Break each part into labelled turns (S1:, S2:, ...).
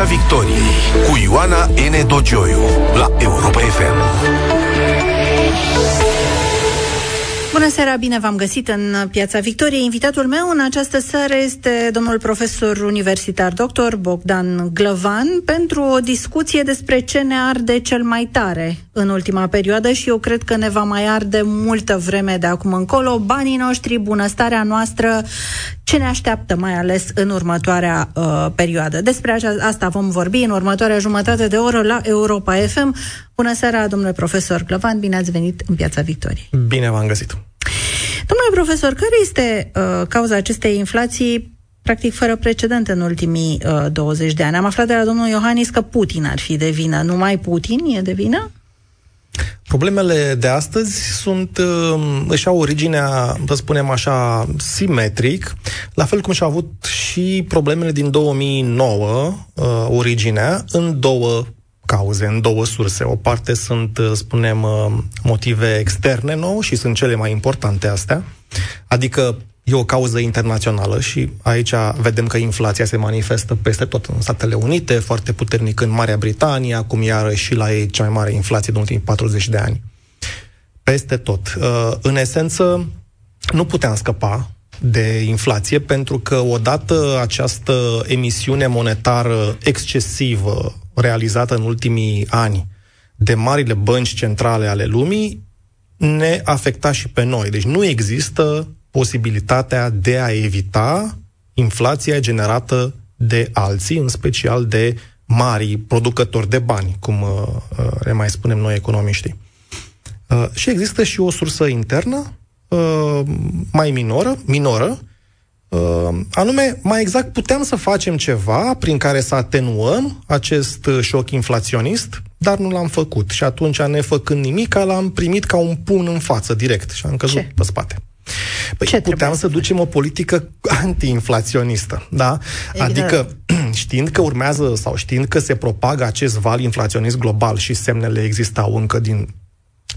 S1: Piața Victoriei cu Ioana N. Dogioiu la Europa FM.
S2: Bună seara, bine v-am găsit în Piața Victoriei. Invitatul meu în această seară este domnul profesor universitar dr. Bogdan Glăvan pentru o discuție despre ce ne arde cel mai tare în ultima perioadă și eu cred că ne va mai arde multă vreme de acum încolo, banii noștri, bunăstarea noastră, ce ne așteaptă mai ales în următoarea uh, perioadă. Despre asta vom vorbi în următoarea jumătate de oră la Europa FM. Bună seara, domnule profesor Glăvan, bine ați venit în Piața Victoriei.
S3: Bine v-am găsit.
S2: Domnule profesor, care este uh, cauza acestei inflații practic fără precedent în ultimii uh, 20 de ani? Am aflat de la domnul Iohannis că Putin ar fi de vină. Numai Putin e de vină?
S3: Problemele de astăzi sunt, uh, își au originea, să spunem așa, simetric, la fel cum și-au avut și problemele din 2009, uh, originea, în două cauze, în două surse. O parte sunt, uh, spunem, motive externe nou și sunt cele mai importante astea, adică e o cauză internațională și aici vedem că inflația se manifestă peste tot în Statele Unite, foarte puternic în Marea Britanie, acum iară și la ei cea mai mare inflație din ultimii 40 de ani. Peste tot. Uh, în esență, nu puteam scăpa de inflație pentru că odată această emisiune monetară excesivă realizată în ultimii ani de marile bănci centrale ale lumii ne afecta și pe noi. Deci nu există posibilitatea de a evita inflația generată de alții, în special de mari producători de bani, cum uh, uh, le mai spunem noi economiștii. Uh, și există și o sursă internă, mai minoră, minoră, anume, mai exact, puteam să facem ceva prin care să atenuăm acest șoc inflaționist, dar nu l-am făcut. Și atunci, nefăcând nimic, l-am primit ca un pun în față, direct, și am căzut Ce? pe spate. Păi Ce puteam să ducem o politică antiinflaționistă, da? Exact. Adică știind că urmează sau știind că se propagă acest val inflaționist global și semnele existau încă din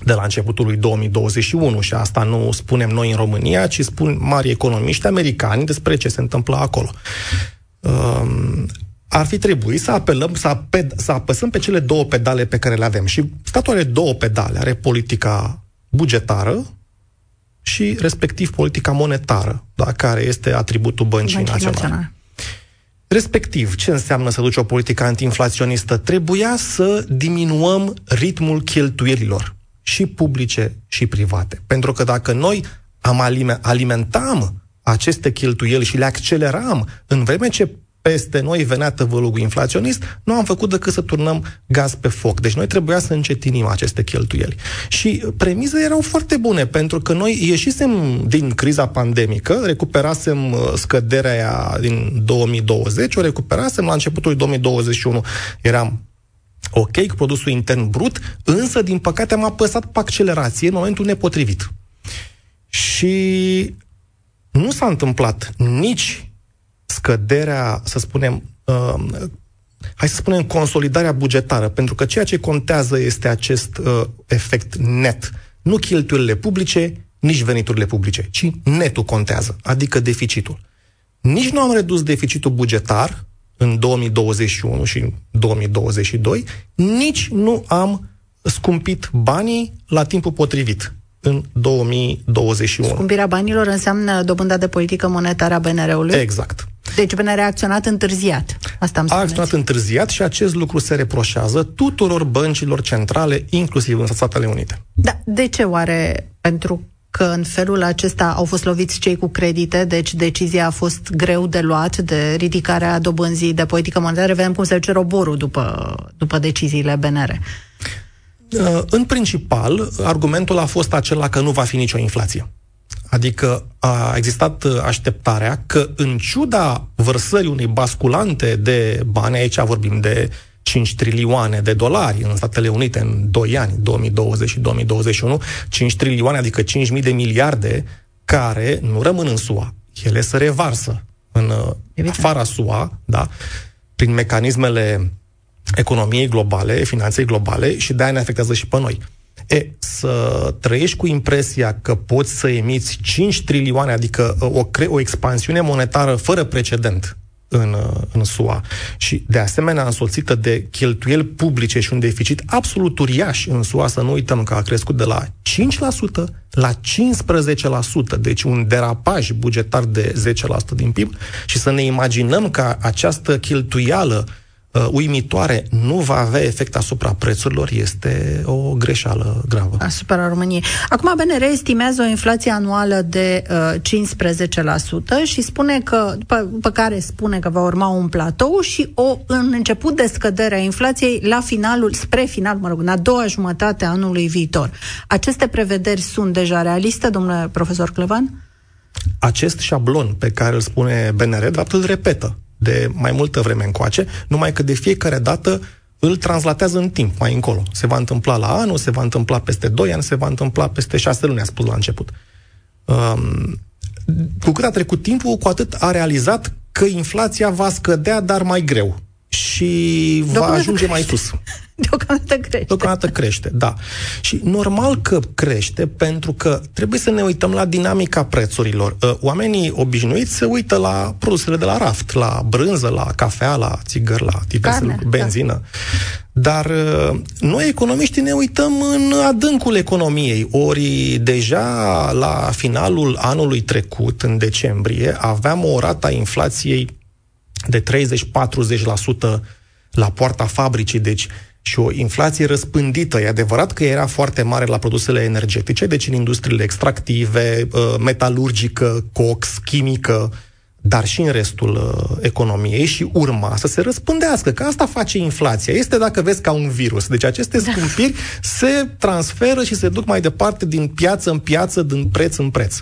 S3: de la începutul lui 2021 și asta nu spunem noi în România, ci spun mari economiști americani despre ce se întâmplă acolo. Um, ar fi trebuit să apelăm, să, aped, să apăsăm pe cele două pedale pe care le avem. Și statul are două pedale. Are politica bugetară, și respectiv politica monetară, da, care este atributul băncii, băncii naționale. naționale. Respectiv, ce înseamnă să duci o politică antiinflaționistă? Trebuia să diminuăm ritmul cheltuielilor, și publice și private. Pentru că dacă noi am alimentam aceste cheltuieli și le acceleram în vreme ce peste noi venea tăvălugul inflaționist, nu am făcut decât să turnăm gaz pe foc. Deci noi trebuia să încetinim aceste cheltuieli. Și premizele erau foarte bune, pentru că noi ieșisem din criza pandemică, recuperasem uh, scăderea aia din 2020, o recuperasem la începutul 2021, eram ok cu produsul intern brut, însă, din păcate, am apăsat pe accelerație în momentul nepotrivit. Și nu s-a întâmplat nici scăderea, să spunem, uh, hai să spunem, consolidarea bugetară, pentru că ceea ce contează este acest uh, efect net. Nu cheltuielile publice, nici veniturile publice, ci netul contează, adică deficitul. Nici nu am redus deficitul bugetar în 2021 și 2022, nici nu am scumpit banii la timpul potrivit în 2021.
S2: Scumpirea banilor înseamnă dobânda de politică monetară a BNR-ului?
S3: Exact.
S2: Deci BNR a acționat întârziat. Asta am
S3: A acționat întârziat și acest lucru se reproșează tuturor băncilor centrale, inclusiv în Statele Unite.
S2: Da, de ce oare? Pentru că în felul acesta au fost loviți cei cu credite, deci decizia a fost greu de luat de ridicarea dobânzii de politică monetară. Vedem cum se duce roborul după, după deciziile BNR.
S3: Uh, în principal, argumentul a fost acela că nu va fi nicio inflație. Adică a existat uh, așteptarea că, în ciuda vărsării unei basculante de bani, aici vorbim de 5 trilioane de dolari în Statele Unite în 2 ani, 2020 și 2021, 5 trilioane, adică 5.000 de miliarde, care nu rămân în SUA. Ele se revarsă în uh, Evident. afara SUA, da, prin mecanismele economiei globale, finanței globale și de-aia ne afectează și pe noi. E, să trăiești cu impresia că poți să emiți 5 trilioane, adică uh, o, cre- o expansiune monetară fără precedent în, în SUA. Și, de asemenea, însoțită de cheltuieli publice și un deficit absolut uriaș în SUA, să nu uităm că a crescut de la 5% la 15%, deci un derapaj bugetar de 10% din PIB, și să ne imaginăm că această cheltuială uh, uimitoare nu va avea efect asupra prețurilor este o greșeală gravă.
S2: Asupra României. Acum BNR estimează o inflație anuală de uh, 15% și spune că, după, după care spune că va urma un platou și o în început de scădere a inflației la finalul, spre final, mă rog, în a doua jumătate a anului viitor. Aceste prevederi sunt deja realiste, domnule profesor Clevan?
S3: Acest șablon pe care îl spune BNR, de fapt, îl repetă de mai multă vreme încoace, numai că de fiecare dată îl translatează în timp, mai încolo. Se va întâmpla la anul, se va întâmpla peste 2 ani, se va întâmpla peste 6 luni, a spus la început. Um, cu cât a trecut timpul, cu atât a realizat că inflația va scădea, dar mai greu și va ajunge mai sus.
S2: Deocamdată crește.
S3: Deocamdată crește, da. Și normal că crește pentru că trebuie să ne uităm la dinamica prețurilor. Uh, oamenii obișnuiți se uită la produsele de la raft, la brânză, la cafea, la țigări, la diverse Carne, lucruri, da. benzină. Da. Dar uh, noi, economiștii, ne uităm în adâncul economiei. Ori deja la finalul anului trecut, în decembrie, aveam o rată a inflației de 30-40% la poarta fabricii, deci și o inflație răspândită. E adevărat că era foarte mare la produsele energetice, deci în industriile extractive, uh, metalurgică, cox, chimică, dar și în restul uh, economiei și urma să se răspândească, că asta face inflația. Este dacă vezi ca un virus. Deci aceste da. scumpiri da. se transferă și se duc mai departe din piață în piață, din preț în preț.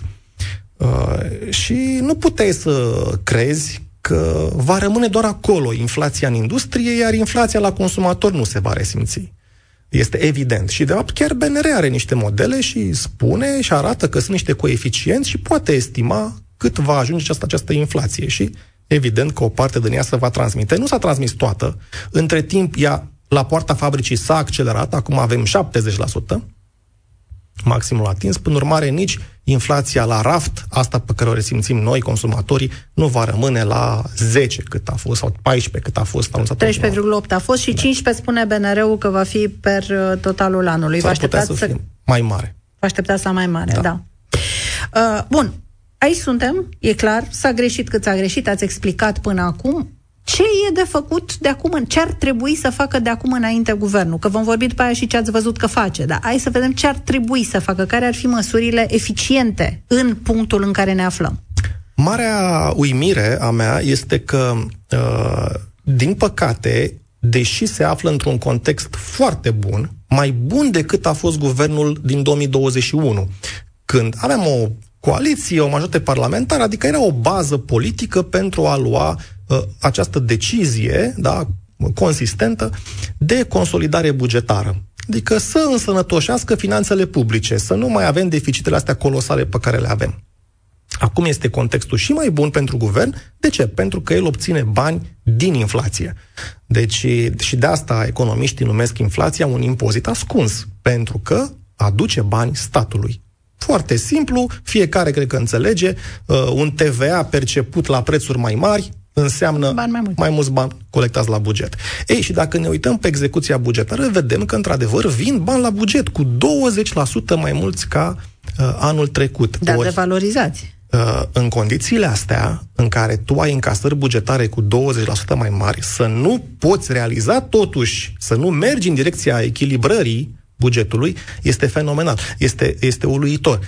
S3: Uh, și nu puteai să crezi că va rămâne doar acolo inflația în industrie, iar inflația la consumator nu se va resimți. Este evident. Și, de fapt, chiar BNR are niște modele și spune și arată că sunt niște coeficienți și poate estima cât va ajunge această, această inflație. Și, evident, că o parte din ea se va transmite. Nu s-a transmis toată. Între timp, ea la poarta fabricii s-a accelerat, acum avem 70%, maximul atins. Până urmare, nici inflația la raft, asta pe care o resimțim noi, consumatorii, nu va rămâne la 10 cât a fost, sau 14 cât a fost
S2: anunțat. 13,8 a fost și da. 15 spune BNR-ul că va fi per uh, totalul anului.
S3: Vă așteptați să, să fie mai mare.
S2: Vă așteptați să mai mare, da. da. Uh, bun, aici suntem, e clar, s-a greșit cât s-a greșit, ați explicat până acum ce e de făcut de acum, ce ar trebui să facă de acum înainte guvernul? Că vom vorbi după aia și ce ați văzut că face, dar hai să vedem ce ar trebui să facă, care ar fi măsurile eficiente în punctul în care ne aflăm.
S3: Marea uimire a mea este că, uh, din păcate, deși se află într-un context foarte bun, mai bun decât a fost guvernul din 2021, când avem o coaliție, o majoritate parlamentară, adică era o bază politică pentru a lua uh, această decizie, da, consistentă, de consolidare bugetară. Adică să însănătoșească finanțele publice, să nu mai avem deficitele astea colosale pe care le avem. Acum este contextul și mai bun pentru guvern. De ce? Pentru că el obține bani din inflație. Deci, și de asta economiștii numesc inflația un impozit ascuns, pentru că aduce bani statului. Foarte simplu, fiecare cred că înțelege, uh, un TVA perceput la prețuri mai mari înseamnă
S2: bani mai, mulți.
S3: mai mulți bani colectați la buget. Ei, și dacă ne uităm pe execuția bugetară, vedem că, într-adevăr, vin bani la buget cu 20% mai mulți ca uh, anul trecut.
S2: Dar Ori, devalorizați.
S3: Uh, în condițiile astea, în care tu ai încasări bugetare cu 20% mai mari, să nu poți realiza totuși, să nu mergi în direcția echilibrării bugetului este fenomenal, este, este uluitor.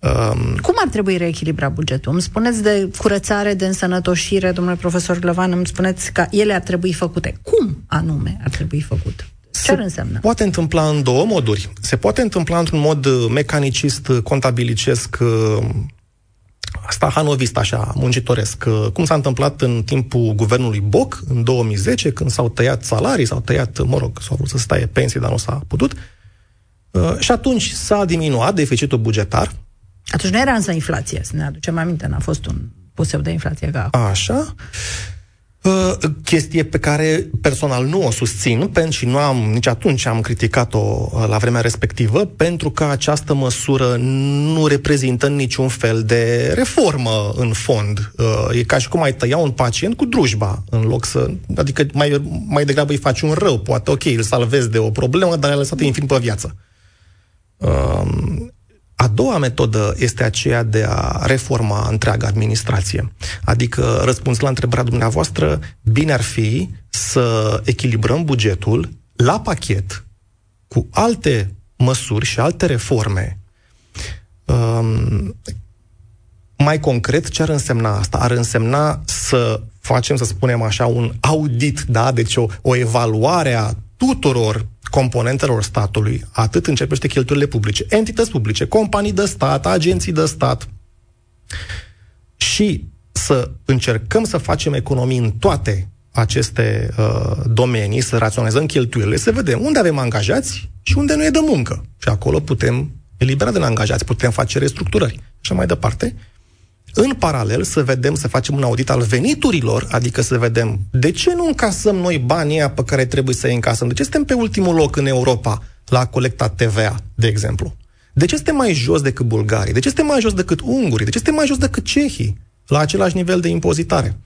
S2: Um, Cum ar trebui reechilibrat bugetul? Îmi spuneți de curățare, de însănătoșire, domnule profesor Glăvan, îmi spuneți că ele ar trebui făcute. Cum anume ar trebui făcut? Ce ar însemna?
S3: poate întâmpla în două moduri. Se poate întâmpla într-un mod uh, mecanicist, uh, contabilicesc, uh, asta hanovist, așa, muncitoresc. Cum s-a întâmplat în timpul guvernului Boc, în 2010, când s-au tăiat salarii, s-au tăiat, mă rog, s-au vrut să se taie pensii, dar nu s-a putut. Uh, și atunci s-a diminuat deficitul bugetar.
S2: Atunci nu era însă inflație, să ne aducem aminte, n-a fost un puseu de inflație ca acum.
S3: Așa. Uh, chestie pe care personal nu o susțin pentru și nu am, nici atunci am criticat-o uh, la vremea respectivă, pentru că această măsură nu reprezintă niciun fel de reformă în fond. Uh, e ca și cum ai tăia un pacient cu drujba, în loc să... Adică mai, mai degrabă îi faci un rău, poate, ok, îl salvezi de o problemă, dar ai lăsat infin pe viață. A doua metodă este aceea de a reforma întreaga administrație. Adică, răspuns la întrebarea dumneavoastră, bine ar fi să echilibrăm bugetul la pachet cu alte măsuri și alte reforme. Um, mai concret, ce ar însemna asta? Ar însemna să facem, să spunem așa, un audit, da? Deci o, o evaluare a tuturor componentelor statului, atât începește cheltuielile publice, entități publice, companii de stat, agenții de stat, și să încercăm să facem economii în toate aceste uh, domenii, să raționalizăm cheltuielile, să vedem unde avem angajați și unde nu e de muncă. Și acolo putem elibera de angajați, putem face restructurări și așa mai departe. În paralel, să vedem, să facem un audit al veniturilor, adică să vedem de ce nu încasăm noi banii pe care trebuie să-i încasăm. De ce suntem pe ultimul loc în Europa la colectat TVA, de exemplu? De ce suntem mai jos decât bulgarii? De ce suntem mai jos decât ungurii? De ce suntem mai jos decât cehii la același nivel de impozitare?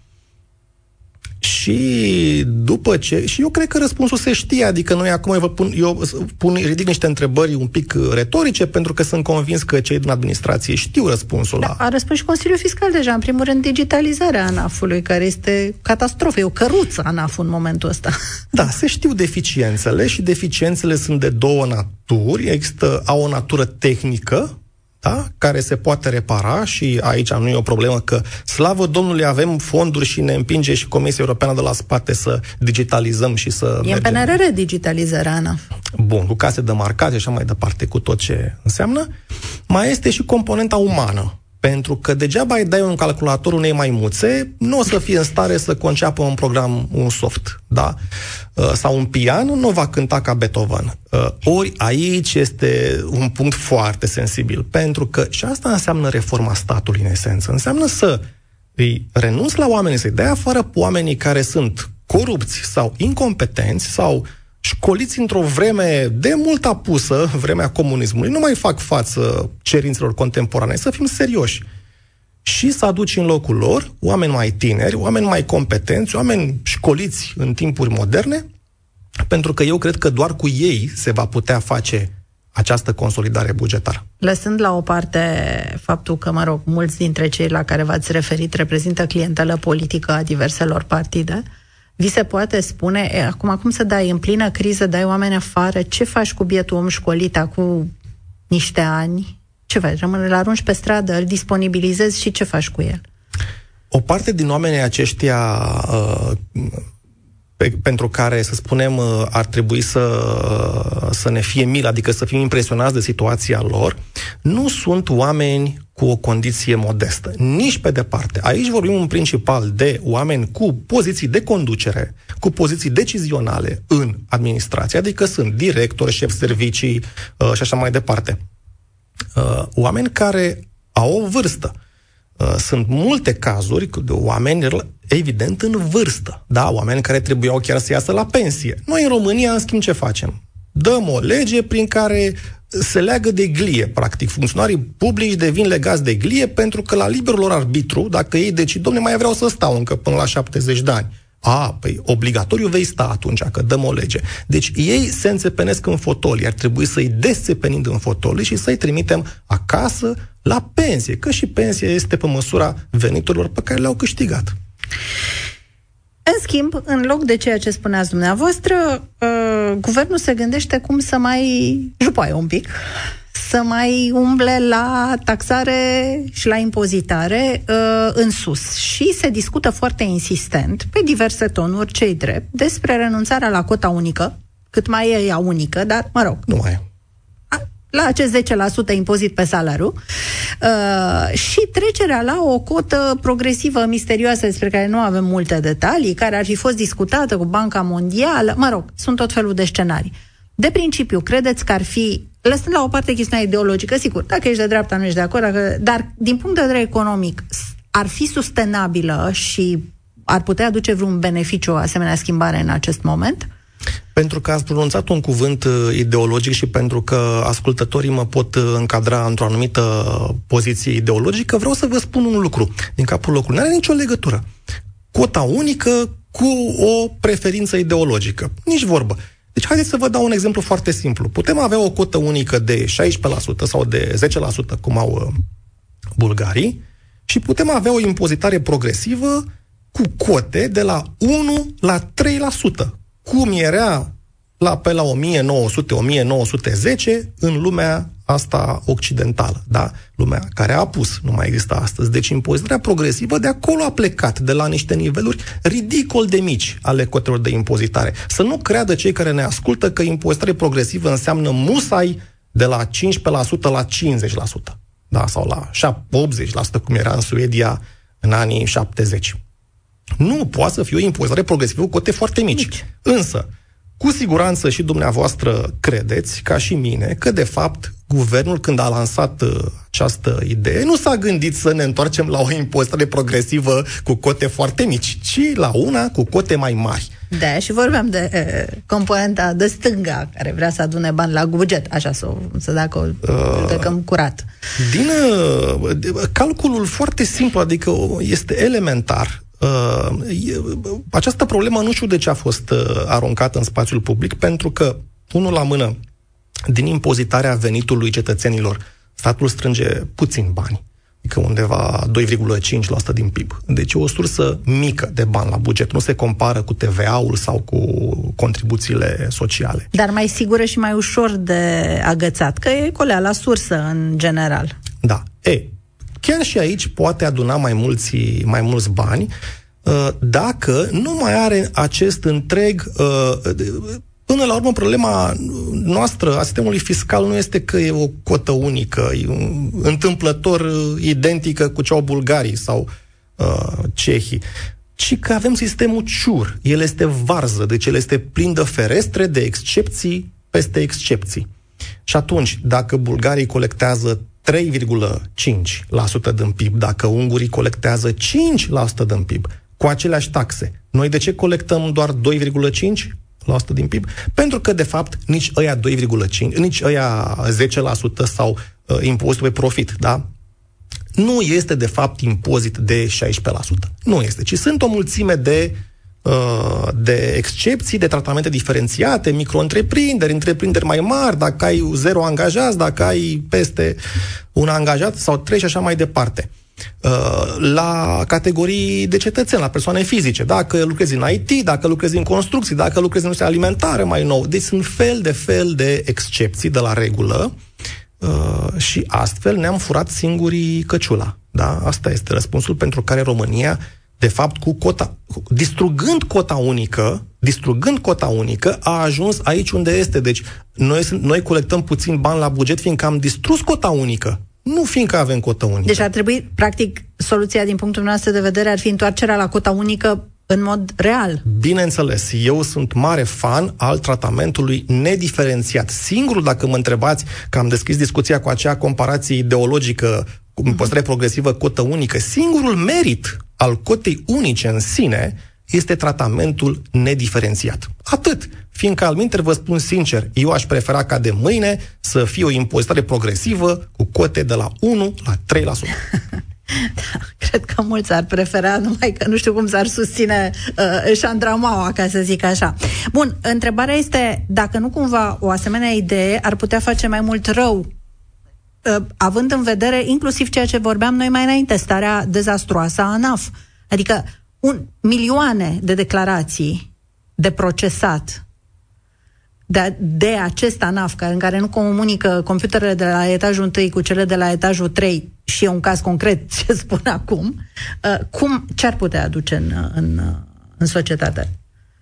S3: Și după ce, și eu cred că răspunsul se știe, adică noi acum eu, vă pun, eu pun, ridic niște întrebări un pic retorice, pentru că sunt convins că cei din administrație știu răspunsul
S2: da,
S3: la...
S2: A răspuns și Consiliul Fiscal deja, în primul rând, digitalizarea ANAF-ului, care este catastrofă, e o căruță anaf în momentul ăsta.
S3: Da, se știu deficiențele și deficiențele sunt de două naturi. Există, au o natură tehnică, da? care se poate repara și aici nu e o problemă că, slavă Domnului, avem fonduri și ne împinge și Comisia Europeană de la spate să digitalizăm și să...
S2: E mergem. în PNRR digitalizarea, Ana.
S3: Bun, cu case de marcate și așa mai departe, cu tot ce înseamnă. Mai este și componenta umană. Pentru că degeaba îi dai un calculator unei maimuțe, nu o să fie în stare să conceapă un program, un soft, da? Uh, sau un pian, nu va cânta ca Beethoven. Uh, ori aici este un punct foarte sensibil, pentru că și asta înseamnă reforma statului, în esență. Înseamnă să îi renunți la oameni, să-i dai afară pe oamenii care sunt corupți sau incompetenți sau uh, școliți într-o vreme de mult apusă, vremea comunismului, nu mai fac față cerințelor contemporane, să fim serioși. Și să aduci în locul lor oameni mai tineri, oameni mai competenți, oameni școliți în timpuri moderne, pentru că eu cred că doar cu ei se va putea face această consolidare bugetară.
S2: Lăsând la o parte faptul că, mă rog, mulți dintre cei la care v-ați referit reprezintă clientelă politică a diverselor partide, uh, vi se poate spune, e, acum cum să dai în plină criză, dai oameni afară, ce faci cu bietul om școlit cu niște ani? Ce faci? Rămâne, îl arunci pe stradă, îl disponibilizezi și ce faci cu el?
S3: O parte din oamenii aceștia uh, pe, pentru care, să spunem, uh, ar trebui să, uh, să ne fie milă, adică să fim impresionați de situația lor, nu sunt oameni cu o condiție modestă. Nici pe departe. Aici vorbim în principal de oameni cu poziții de conducere, cu poziții decizionale în administrație, adică sunt directori, șef servicii uh, și așa mai departe. Uh, oameni care au o vârstă. Uh, sunt multe cazuri de oameni evident în vârstă, da, oameni care trebuiau chiar să iasă la pensie. Noi în România, în schimb, ce facem? Dăm o lege prin care se leagă de glie, practic. Funcționarii publici devin legați de glie pentru că la liberul lor arbitru, dacă ei decid, domne, mai vreau să stau încă până la 70 de ani. A, păi obligatoriu vei sta atunci, că dăm o lege. Deci ei se înțepenesc în fotoli, ar trebui să-i desțepenind în fotoli și să-i trimitem acasă la pensie, că și pensia este pe măsura veniturilor pe care le-au câștigat.
S2: În schimb, în loc de ceea ce spuneați dumneavoastră, uh, guvernul se gândește cum să mai jupoaie un pic, să mai umble la taxare și la impozitare uh, în sus. Și se discută foarte insistent, pe diverse tonuri, cei drept, despre renunțarea la cota unică, cât mai e ea unică, dar, mă rog,
S3: nu mai e
S2: la acest 10% impozit pe salariu uh, și trecerea la o cotă progresivă misterioasă despre care nu avem multe detalii, care ar fi fost discutată cu Banca Mondială, mă rog, sunt tot felul de scenarii. De principiu, credeți că ar fi, lăsând la o parte chestiunea ideologică, sigur, dacă ești de dreapta, nu ești de acord, dacă, dar din punct de vedere economic, ar fi sustenabilă și ar putea aduce vreun beneficiu o asemenea schimbare în acest moment?
S3: Pentru că ați pronunțat un cuvânt uh, ideologic și pentru că ascultătorii mă pot uh, încadra într-o anumită poziție ideologică, vreau să vă spun un lucru din capul locului. Nu are nicio legătură. Cota unică cu o preferință ideologică. Nici vorbă. Deci haideți să vă dau un exemplu foarte simplu. Putem avea o cotă unică de 16% sau de 10%, cum au uh, bulgarii, și putem avea o impozitare progresivă cu cote de la 1 la 3%, cum era la, pe la 1900-1910 în lumea asta occidentală, da? Lumea care a apus, nu mai există astăzi. Deci impozitarea progresivă de acolo a plecat, de la niște niveluri ridicol de mici ale cotelor de impozitare. Să nu creadă cei care ne ascultă că impozitare progresivă înseamnă musai de la 15% la 50%, da? Sau la 80%, cum era în Suedia în anii 70. Nu, poate să fie o impozitare progresivă cu cote foarte mici. mici. Însă, cu siguranță și dumneavoastră credeți, ca și mine, că de fapt guvernul când a lansat uh, această idee nu s-a gândit să ne întoarcem la o impozitare progresivă cu cote foarte mici, ci la una cu cote mai mari.
S2: Da, și vorbeam de e, componenta de stânga care vrea să adune bani la buget, așa să, să dacă o uh, curat.
S3: Din uh, calculul foarte simplu, adică este elementar, Uh, această problemă nu știu de ce a fost uh, aruncată în spațiul public, pentru că, unul la mână, din impozitarea venitului cetățenilor, statul strânge puțin bani, adică undeva 2,5% din PIB. Deci e o sursă mică de bani la buget, nu se compară cu TVA-ul sau cu contribuțiile sociale.
S2: Dar mai sigură și mai ușor de agățat, că e colea la sursă în general.
S3: Da. E, chiar și aici poate aduna mai mulți, mai mulți bani uh, dacă nu mai are acest întreg uh, Până la urmă, problema noastră a sistemului fiscal nu este că e o cotă unică, e un întâmplător uh, identică cu cea bulgarii sau uh, cehii, ci că avem sistemul ciur. El este varză, deci el este plin de ferestre, de excepții peste excepții. Și atunci, dacă bulgarii colectează 3,5% din PIB, dacă ungurii colectează 5% din PIB, cu aceleași taxe, noi de ce colectăm doar 2,5%? din PIB, pentru că, de fapt, nici ăia 2,5, nici ăia 10% sau uh, impozitul pe profit, da? Nu este, de fapt, impozit de 16%. Nu este, ci sunt o mulțime de uh, de excepții, de tratamente diferențiate, micro-întreprinderi, întreprinderi mai mari, dacă ai zero angajați, dacă ai peste un angajat sau trei și așa mai departe. Uh, la categorii de cetățeni, la persoane fizice. Dacă lucrezi în IT, dacă lucrezi în construcții, dacă lucrezi în industria alimentară mai nou. Deci sunt fel de fel de excepții de la regulă uh, și astfel ne-am furat singurii căciula. Da? Asta este răspunsul pentru care România, de fapt, cu cota, distrugând cota unică, distrugând cota unică, a ajuns aici unde este. Deci noi, noi colectăm puțin bani la buget, fiindcă am distrus cota unică. Nu fiindcă avem cotă unică.
S2: Deci ar trebui, practic, soluția din punctul nostru de vedere ar fi întoarcerea la cota unică în mod real.
S3: Bineînțeles, eu sunt mare fan al tratamentului nediferențiat. Singurul, dacă mă întrebați, că am deschis discuția cu acea comparație ideologică cu impozitare progresivă, cotă unică, singurul merit al cotei unice în sine este tratamentul nediferențiat. Atât. Fiindcă, al minter, vă spun sincer, eu aș prefera ca de mâine să fie o impozitare progresivă cu cote de la 1 la 3%.
S2: Da, cred că mulți ar prefera, numai că nu știu cum s-ar susține uh, șandramaua, ca să zic așa. Bun, întrebarea este dacă nu cumva o asemenea idee ar putea face mai mult rău uh, având în vedere inclusiv ceea ce vorbeam noi mai înainte, starea dezastruoasă a ANAF. Adică un, milioane de declarații de procesat de, de acest ANAF, care, în care nu comunică computerele de la etajul 1 cu cele de la etajul 3, și e un caz concret ce spun acum, uh, cum, ce ar putea aduce în, în, în societate?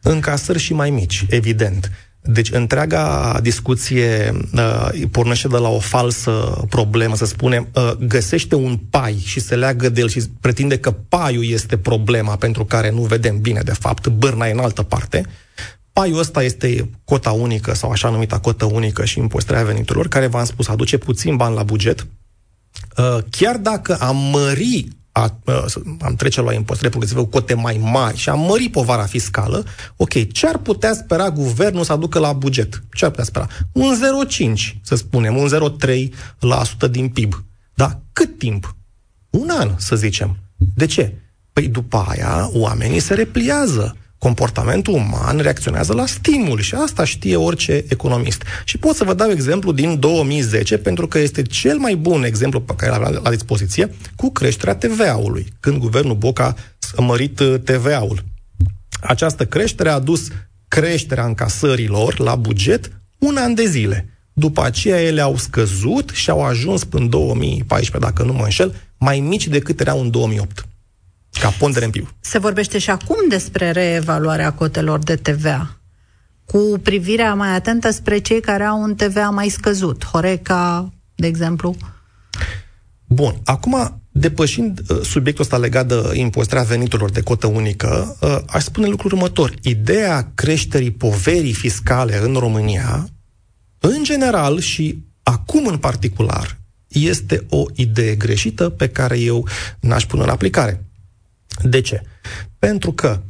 S3: Încasări și mai mici, evident. Deci întreaga discuție uh, pornește de la o falsă problemă, să spunem, uh, găsește un pai și se leagă de el și pretinde că paiul este problema pentru care nu vedem bine, de fapt, bârna e în altă parte. Paiul ăsta este cota unică sau așa numita cotă unică și impozitarea veniturilor, care, v-am spus, aduce puțin bani la buget. Uh, chiar dacă am mări a, am trece la impozitare progresivă cu cote mai mari și am mări povara fiscală, ok, ce ar putea spera guvernul să aducă la buget? Ce ar putea spera? Un 0,5, să spunem, un 0,3% din PIB. Da? Cât timp? Un an, să zicem. De ce? Păi după aia oamenii se repliază comportamentul uman reacționează la stimul și asta știe orice economist. Și pot să vă dau exemplu din 2010, pentru că este cel mai bun exemplu pe care l-am la dispoziție, cu creșterea TVA-ului, când guvernul Boca a mărit uh, TVA-ul. Această creștere a dus creșterea încasărilor la buget un an de zile. După aceea ele au scăzut și au ajuns până în 2014, dacă nu mă înșel, mai mici decât erau în 2008 ca pondere în PIB.
S2: Se vorbește și acum despre reevaluarea cotelor de TVA, cu privirea mai atentă spre cei care au un TVA mai scăzut, Horeca, de exemplu.
S3: Bun, acum, depășind uh, subiectul ăsta legat de impozitarea veniturilor de cotă unică, uh, aș spune lucrul următor. Ideea creșterii poverii fiscale în România, în general și acum în particular, este o idee greșită pe care eu n-aș pune în aplicare. De ce? Pentru că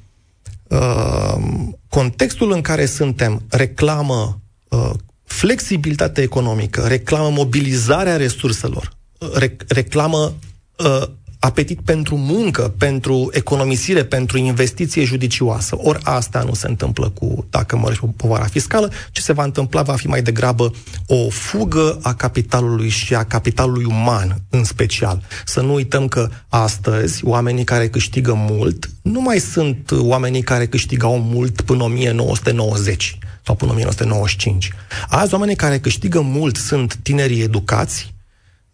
S3: uh, contextul în care suntem reclamă uh, flexibilitate economică, reclamă mobilizarea resurselor, rec- reclamă uh, apetit pentru muncă, pentru economisire, pentru investiție judicioasă. Ori asta nu se întâmplă cu, dacă mărești povara fiscală, ce se va întâmpla va fi mai degrabă o fugă a capitalului și a capitalului uman în special. Să nu uităm că astăzi oamenii care câștigă mult nu mai sunt oamenii care câștigau mult până 1990 sau până 1995. Azi oamenii care câștigă mult sunt tinerii educați,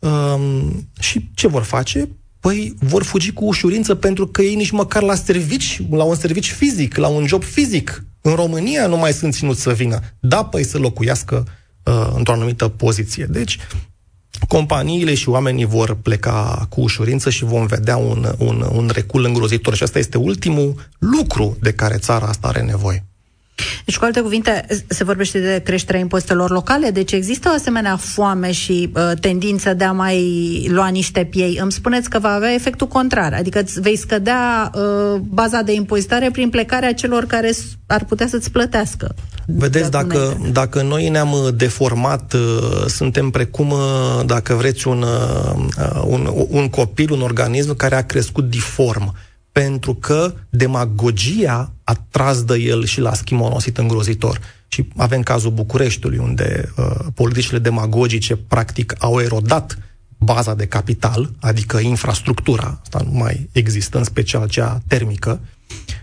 S3: Um, și ce vor face? Păi vor fugi cu ușurință pentru că ei nici măcar la servici, la un servici fizic, la un job fizic, în România nu mai sunt ținuți să vină. Da, păi să locuiască uh, într-o anumită poziție. Deci, companiile și oamenii vor pleca cu ușurință și vom vedea un, un, un recul îngrozitor. Și asta este ultimul lucru de care țara asta are nevoie.
S2: Deci, cu alte cuvinte, se vorbește de creșterea impozitelor locale, deci există o asemenea foame și uh, tendință de a mai lua niște piei. Îmi spuneți că va avea efectul contrar, adică vei scădea uh, baza de impozitare prin plecarea celor care ar putea să-ți plătească.
S3: Vedeți, dacă, dacă noi ne-am uh, deformat, uh, suntem precum, uh, dacă vreți, un, un, un copil, un organism care a crescut diform pentru că demagogia a tras de el și l-a schimonosit îngrozitor. Și avem cazul Bucureștiului, unde uh, politicile demagogice practic au erodat baza de capital, adică infrastructura, asta nu mai există, în special cea termică,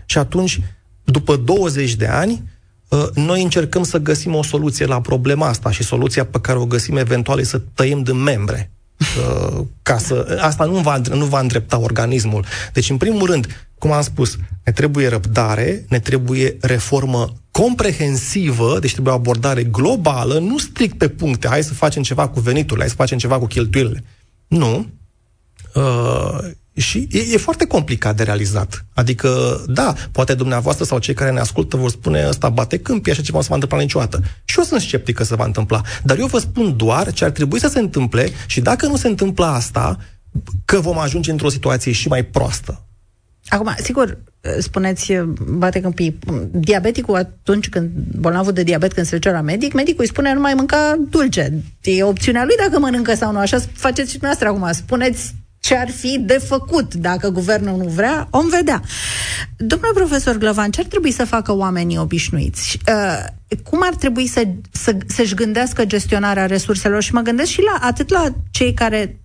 S3: și atunci, după 20 de ani, uh, noi încercăm să găsim o soluție la problema asta și soluția pe care o găsim eventual e să tăiem din membre. Uh, ca să... Asta nu va, nu va îndrepta organismul. Deci, în primul rând, cum am spus, ne trebuie răbdare, ne trebuie reformă comprehensivă, deci trebuie o abordare globală, nu strict pe puncte, hai să facem ceva cu veniturile, hai să facem ceva cu cheltuielile. Nu. Uh, și e, e foarte complicat de realizat. Adică, da, poate dumneavoastră sau cei care ne ascultă vor spune ăsta bate câmpii, așa ceva nu se va întâmpla niciodată. Și eu sunt sceptic că se va întâmpla. Dar eu vă spun doar ce ar trebui să se întâmple și dacă nu se întâmplă asta, că vom ajunge într-o situație și mai proastă.
S2: Acum, sigur, spuneți, bate câmpii, diabeticul atunci când, bolnavul de diabet când se duce la medic, medicul îi spune nu mai mânca dulce. E opțiunea lui dacă mănâncă sau nu. Așa faceți și dumneavoastră acum. Spuneți ce ar fi de făcut. Dacă guvernul nu vrea, om vedea. Domnule profesor Glăvan, ce ar trebui să facă oamenii obișnuiți? Uh, cum ar trebui să, să, să-și gândească gestionarea resurselor? Și mă gândesc și la atât la cei care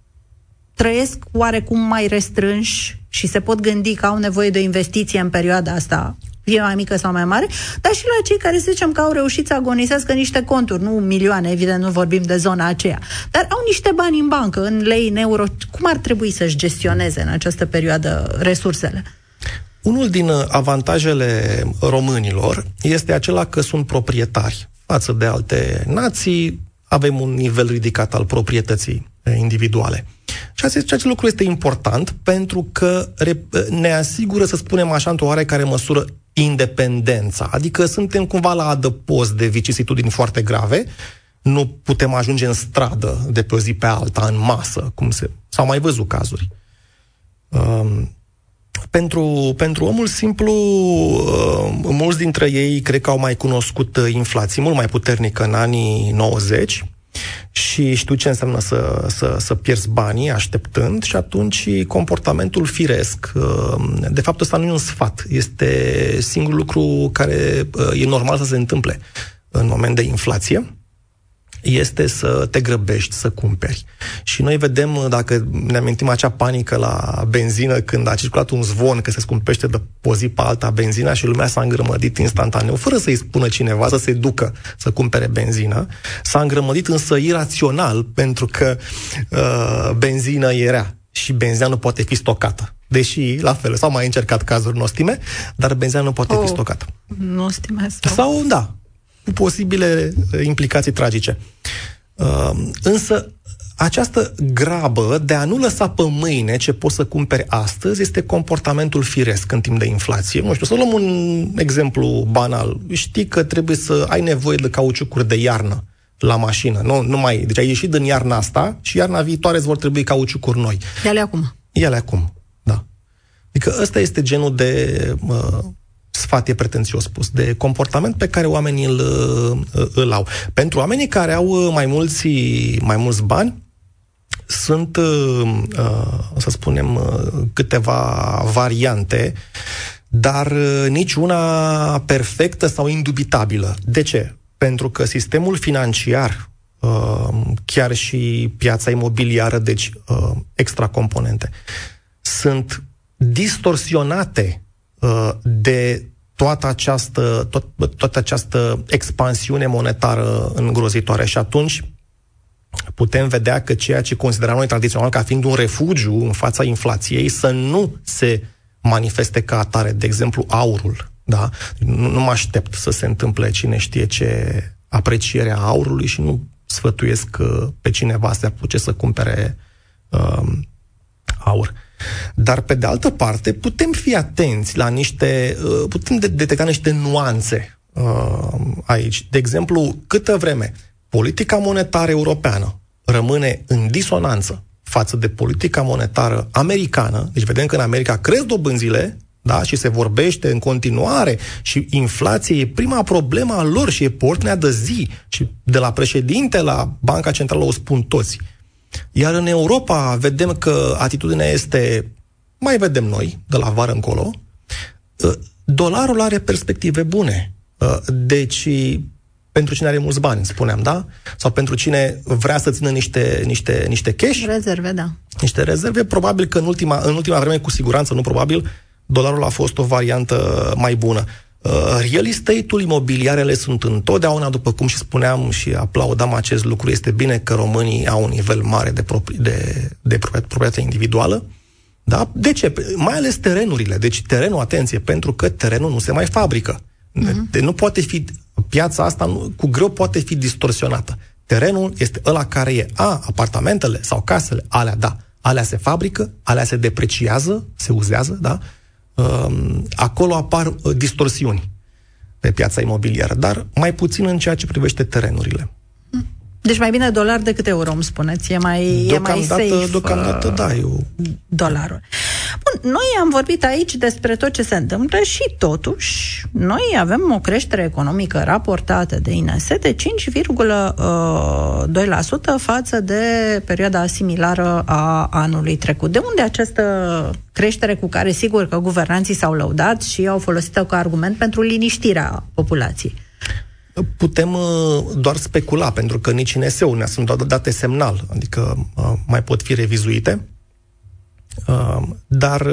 S2: trăiesc oarecum mai restrânși și se pot gândi că au nevoie de o investiție în perioada asta fie mai mică sau mai mare, dar și la cei care, să zicem, că au reușit să agonisească niște conturi, nu milioane, evident, nu vorbim de zona aceea, dar au niște bani în bancă, în lei, în euro. Cum ar trebui să-și gestioneze în această perioadă resursele?
S3: Unul din avantajele românilor este acela că sunt proprietari. Față de alte nații, avem un nivel ridicat al proprietății individuale. Și acest lucru este important pentru că ne asigură, să spunem așa, într-o oarecare măsură, independența. Adică suntem cumva la adăpost de vicisitudini foarte grave, nu putem ajunge în stradă de pe o zi pe alta, în masă, cum se... S-au mai văzut cazuri. Um, pentru, pentru omul simplu, uh, mulți dintre ei cred că au mai cunoscut inflații mult mai puternică în anii 90 și știu ce înseamnă să, să, să pierzi banii așteptând și atunci comportamentul firesc. Uh, de fapt, ăsta nu e un sfat. Este singurul lucru care uh, e normal să se întâmple în moment de inflație este să te grăbești să cumperi. Și noi vedem, dacă ne amintim acea panică la benzină, când a circulat un zvon că se scumpește de o zi pe alta benzina și lumea s-a îngrămădit instantaneu, fără să-i spună cineva să se ducă să cumpere benzină, s-a îngrămădit însă irațional, pentru că uh, benzină era și benzina nu poate fi stocată. Deși, la fel, s-au mai încercat cazuri nostime, dar benzina nu poate oh, fi stocată.
S2: Nostime
S3: sau... Sau, da, cu posibile uh, implicații tragice. Uh, însă, această grabă de a nu lăsa pe mâine ce poți să cumperi astăzi este comportamentul firesc în timp de inflație. Nu știu, să luăm un exemplu banal. Știi că trebuie să ai nevoie de cauciucuri de iarnă la mașină. Nu, nu mai, deci ai ieșit din iarna asta și iarna viitoare îți vor trebui cauciucuri noi.
S2: Ia-le acum.
S3: Ia-le acum, da. Adică ăsta este genul de uh, sfat e pretențios spus, de comportament pe care oamenii îl, uh, îl au. Pentru oamenii care au uh, mai mulți, mai mulți bani, sunt, uh, să spunem, câteva variante, dar nici una perfectă sau indubitabilă. De ce? Pentru că sistemul financiar, chiar și piața imobiliară, deci extracomponente, sunt distorsionate Uh, de toată această, tot, toată această expansiune monetară îngrozitoare. Și atunci putem vedea că ceea ce considerăm noi tradițional ca fiind un refugiu în fața inflației să nu se manifeste ca atare, de exemplu, aurul. Da? Nu, nu mă aștept să se întâmple cine știe ce apreciere a aurului și nu sfătuiesc uh, pe cineva să apuce să cumpere uh, aur. Dar, pe de altă parte, putem fi atenți la niște, uh, putem detecta niște nuanțe uh, aici. De exemplu, câtă vreme politica monetară europeană rămâne în disonanță față de politica monetară americană, deci vedem că în America cresc dobânzile, da, și se vorbește în continuare și inflația e prima problemă a lor și e portnea de zi și de la președinte la Banca Centrală o spun toți. Iar în Europa vedem că atitudinea este, mai vedem noi, de la vară încolo, uh, dolarul are perspective bune. Uh, deci, pentru cine are mulți bani, spuneam, da? Sau pentru cine vrea să țină niște, niște, niște cash.
S2: Rezerve, da.
S3: Niște rezerve. Probabil că în ultima, în ultima vreme, cu siguranță, nu probabil, dolarul a fost o variantă mai bună. Uh, real estate-ul, imobiliarele sunt întotdeauna, după cum și spuneam și aplaudam acest lucru, este bine că românii au un nivel mare de, propri, de, de proprietate individuală. Da? De ce? Mai ales terenurile. Deci terenul, atenție, pentru că terenul nu se mai fabrică. Uh-huh. De, nu poate fi, piața asta nu, cu greu poate fi distorsionată. Terenul este ăla care e. A, apartamentele sau casele, alea, da, alea se fabrică, alea se depreciază, se uzează, da? Um, acolo apar uh, distorsiuni pe piața imobiliară, dar mai puțin în ceea ce privește terenurile.
S2: Deci mai bine dolar decât euro, îmi spuneți. E mai, deocamdată, e mai safe
S3: deocamdată, da, eu...
S2: dolarul. Bun, noi am vorbit aici despre tot ce se întâmplă și totuși noi avem o creștere economică raportată de INS de 5,2% uh, față de perioada similară a anului trecut. De unde această creștere cu care sigur că guvernanții s-au lăudat și au folosit-o ca argument pentru liniștirea populației?
S3: Putem uh, doar specula, pentru că nici NSU ne sunt doar date semnal, adică uh, mai pot fi revizuite. Uh, dar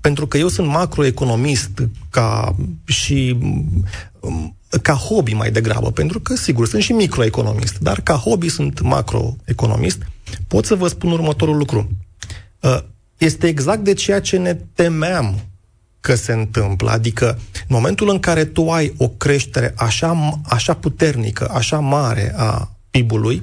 S3: pentru că eu sunt macroeconomist ca și um, ca hobby mai degrabă, pentru că, sigur, sunt și microeconomist, dar ca hobby sunt macroeconomist, pot să vă spun următorul lucru. Este exact de ceea ce ne temeam că se întâmplă. Adică, în momentul în care tu ai o creștere așa, așa puternică, așa mare a PIB-ului,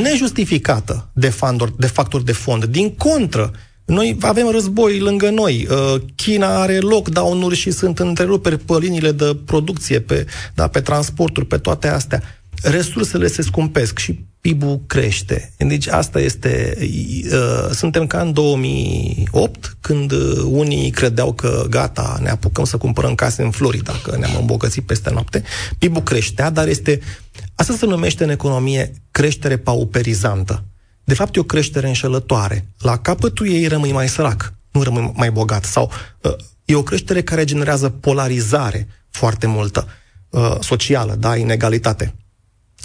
S3: nejustificată de, fandor, de factori de fond, din contră, noi avem război lângă noi. Uh, China are lockdown-uri și sunt întreruperi pe liniile de producție, pe, da, pe transporturi, pe toate astea. Resursele se scumpesc și PIB-ul crește. Deci asta este... Uh, suntem ca în 2008, când uh, unii credeau că gata, ne apucăm să cumpărăm case în Florida, că ne-am îmbogățit peste noapte. PIB-ul creștea, dar este... Asta se numește în economie creștere pauperizantă. De fapt, e o creștere înșelătoare. La capătul ei rămâi mai sărac, nu rămâi mai bogat. Sau uh, e o creștere care generează polarizare foarte multă, uh, socială, da, inegalitate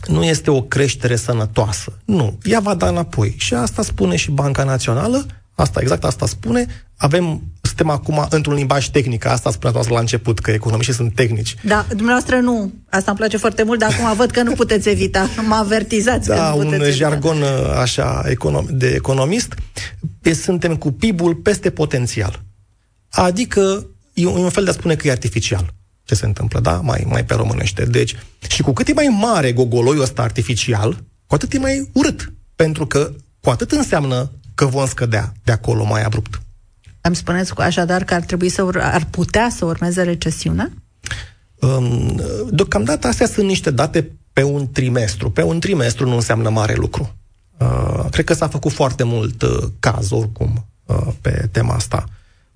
S3: nu este o creștere sănătoasă. Nu. Ea va da înapoi. Și asta spune și Banca Națională, asta, exact asta spune. Avem, suntem acum într-un limbaj tehnic, asta spunea la început, că economiștii sunt tehnici.
S2: Da, dumneavoastră nu. Asta îmi place foarte mult, dar acum văd că nu puteți evita. Mă avertizați
S3: da,
S2: că nu
S3: puteți
S2: un
S3: jargon uh, așa econom- de economist. Suntem cu PIB-ul peste potențial. Adică e un fel de a spune că e artificial ce se întâmplă, da? Mai, mai pe românește. Deci, și cu cât e mai mare gogoloiul ăsta artificial, cu atât e mai urât. Pentru că cu atât înseamnă că vom scădea de acolo mai abrupt.
S2: Îmi spuneți așadar că ar trebui să ur- ar putea să urmeze recesiunea?
S3: Um, deocamdată astea sunt niște date pe un trimestru. Pe un trimestru nu înseamnă mare lucru. Uh, cred că s-a făcut foarte mult uh, caz oricum uh, pe tema asta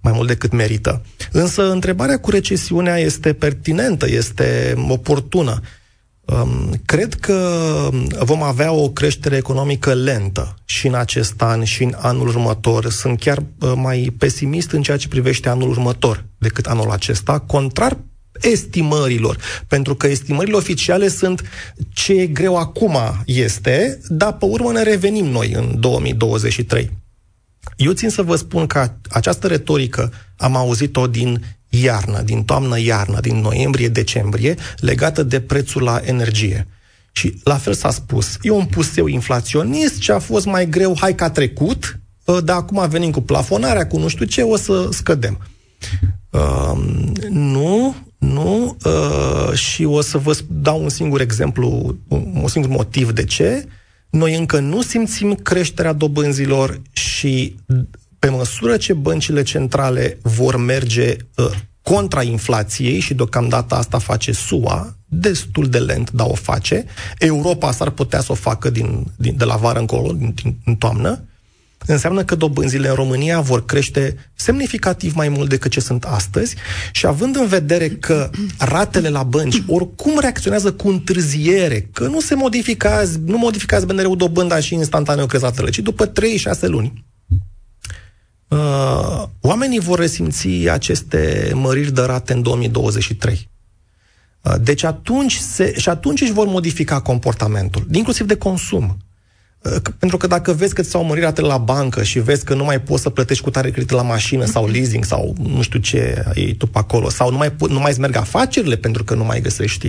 S3: mai mult decât merită. Însă întrebarea cu recesiunea este pertinentă, este oportună. Um, cred că vom avea o creștere economică lentă și în acest an și în anul următor. Sunt chiar uh, mai pesimist în ceea ce privește anul următor decât anul acesta, contrar estimărilor, pentru că estimările oficiale sunt ce e greu acum este, dar pe urmă ne revenim noi în 2023. Eu țin să vă spun că această retorică am auzit-o din iarnă, din toamnă-iarnă, din noiembrie-decembrie, legată de prețul la energie. Și la fel s-a spus, e un puseu inflaționist ce a fost mai greu, hai că a trecut, ă, dar acum venim cu plafonarea, cu nu știu ce, o să scădem. Uh, nu, nu, uh, și o să vă dau un singur exemplu, un, un singur motiv de ce. Uh, noi încă nu simțim creșterea dobânzilor și pe măsură ce băncile centrale vor merge uh, contra inflației și deocamdată asta face SUA, destul de lent, dar o face. Europa s-ar putea să o facă din, din, de la vară încolo, din, din, în toamnă înseamnă că dobânzile în România vor crește semnificativ mai mult decât ce sunt astăzi și având în vedere că ratele la bănci oricum reacționează cu întârziere, că nu se modificați, nu modificați BNR-ul dobânda și instantaneu cresc ratele, ci după 3-6 luni. Uh, oamenii vor resimți aceste măriri de rate în 2023. Uh, deci atunci se, și atunci își vor modifica comportamentul, inclusiv de consum. Pentru că dacă vezi că ți s-au mărit ratele la bancă și vezi că nu mai poți să plătești cu tare credit la mașină sau leasing sau nu știu ce e tu pe acolo, sau nu mai, nu mai merg afacerile pentru că nu mai găsești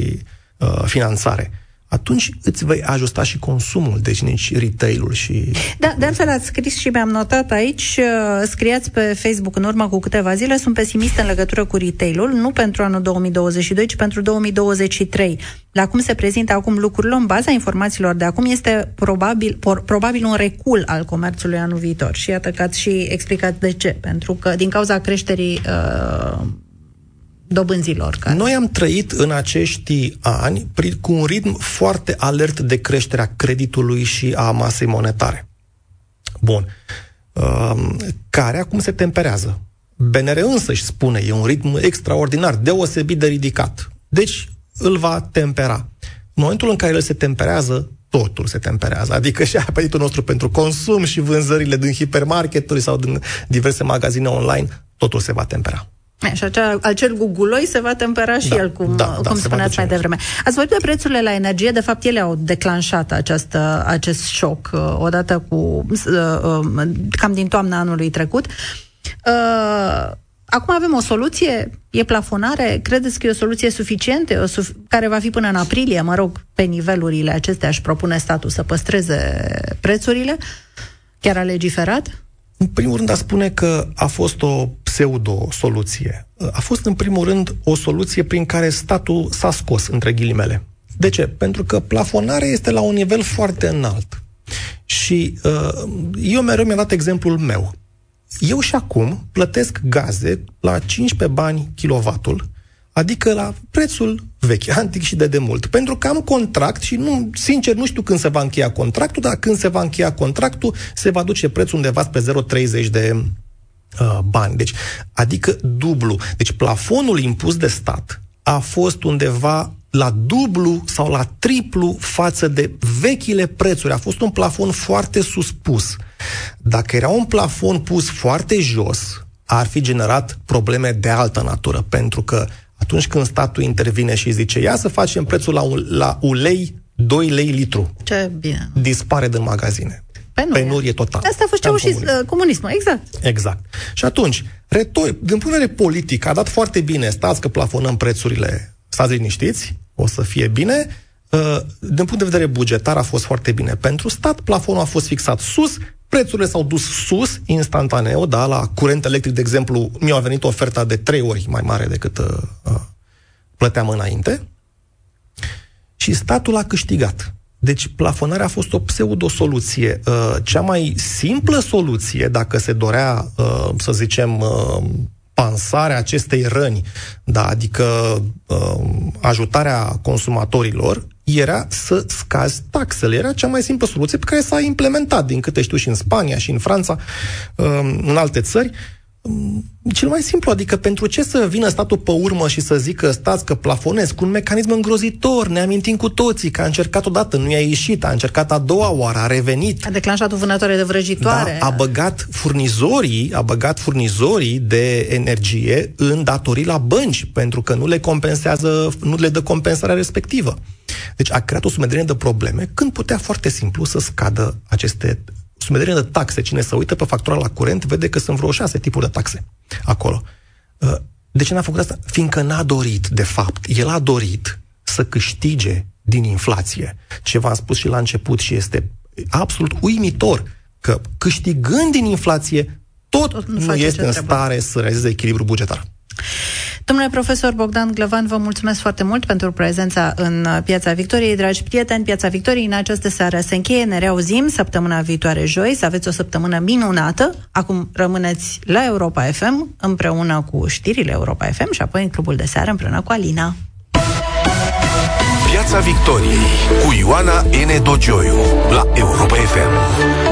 S3: uh, finanțare, atunci îți vei ajusta și consumul, deci nici retail-ul și...
S2: Da, de altfel ați scris și mi-am notat aici, uh, scriați pe Facebook în urmă cu câteva zile, sunt pesimist în legătură cu retail-ul, nu pentru anul 2022, ci pentru 2023. La cum se prezintă acum lucrurile, în baza informațiilor de acum, este probabil, por, probabil un recul al comerțului anul viitor. Și iată că ați și explicat de ce. Pentru că din cauza creșterii uh, dobânzilor. Care...
S3: Noi am trăit în acești ani cu un ritm foarte alert de creșterea creditului și a masei monetare. Bun. Um, care acum se temperează. BNR însă își spune, e un ritm extraordinar, deosebit de ridicat. Deci îl va tempera. În momentul în care el se temperează, totul se temperează. Adică și apetitul nostru pentru consum și vânzările din hipermarketuri sau din diverse magazine online, totul se va tempera.
S2: Și acea, acel guguloi se va tempera și da, el, cum,
S3: da,
S2: cum da, spuneați mai devreme. Ați vorbit de prețurile la energie, de fapt ele au declanșat această, acest șoc uh, odată cu uh, uh, cam din toamna anului trecut. Acum avem o soluție, e plafonare, credeți că e o soluție suficientă, o suf- care va fi până în aprilie, mă rog, pe nivelurile acestea își propune statul să păstreze prețurile? Chiar a legiferat?
S3: În primul rând, a spune că a fost o pseudo-soluție. A fost, în primul rând, o soluție prin care statul s-a scos, între ghilimele. De ce? Pentru că plafonarea este la un nivel foarte înalt. Și uh, eu mereu mi-am dat exemplul meu. Eu și acum plătesc gaze la 15 bani kilovatul, Adică la prețul vechi, antic și de demult. Pentru că am contract și, nu, sincer, nu știu când se va încheia contractul, dar când se va încheia contractul, se va duce prețul undeva pe 0,30 de uh, bani. Deci, adică dublu. Deci plafonul impus de stat a fost undeva la dublu sau la triplu față de vechile prețuri. A fost un plafon foarte suspus. Dacă era un plafon pus foarte jos, ar fi generat probleme de altă natură, pentru că atunci când statul intervine și zice ia să facem prețul la, la ulei 2 lei litru.
S2: Ce bine.
S3: Dispare din magazine.
S2: Penurie.
S3: Penurie totală.
S2: Asta a fost ceaușism, uh, comunismul, exact.
S3: Exact. Și atunci, retor, din punct de vedere politic, a dat foarte bine, stați că plafonăm prețurile, stați liniștiți, o să fie bine. Uh, din punct de vedere bugetar a fost foarte bine. Pentru stat, plafonul a fost fixat sus, prețurile s-au dus sus instantaneu, da, la curent electric, de exemplu, mi-a venit oferta de trei ori mai mare decât uh, uh, plăteam înainte și statul a câștigat. Deci plafonarea a fost o pseudo-soluție. Uh, cea mai simplă soluție, dacă se dorea, uh, să zicem, uh, pansarea acestei răni, da, adică uh, ajutarea consumatorilor, era să scazi taxele. Era cea mai simplă soluție pe care s-a implementat, din câte știu, și în Spania, și în Franța, uh, în alte țări. Mm, cel mai simplu, adică pentru ce să vină statul pe urmă și să zică stați că plafonez cu un mecanism îngrozitor, ne amintim cu toții că a încercat odată, nu i-a ieșit, a încercat a doua oară, a revenit.
S2: A declanșat o vânătoare de vrăjitoare.
S3: Da, a băgat furnizorii, a băgat furnizorii de energie în datorii la bănci, pentru că nu le compensează, nu le dă compensarea respectivă. Deci a creat o sumedenie de probleme când putea foarte simplu să scadă aceste sumedenie de taxe. Cine se uită pe factura la curent vede că sunt vreo șase tipuri de taxe acolo. Uh, de ce n-a făcut asta? Fiindcă n-a dorit, de fapt. El a dorit să câștige din inflație. Ce v-am spus și la început și este absolut uimitor că câștigând din inflație, tot, tot nu, nu este în stare să realizeze echilibru bugetar.
S2: Domnule profesor Bogdan Glăvan, vă mulțumesc foarte mult pentru prezența în Piața Victoriei. Dragi prieteni, Piața Victoriei în această seară se încheie. Ne reauzim săptămâna viitoare joi. Să aveți o săptămână minunată. Acum rămâneți la Europa FM împreună cu știrile Europa FM și apoi în clubul de seară împreună cu Alina.
S1: Piața Victoriei cu Ioana N. Dogioiu la Europa FM.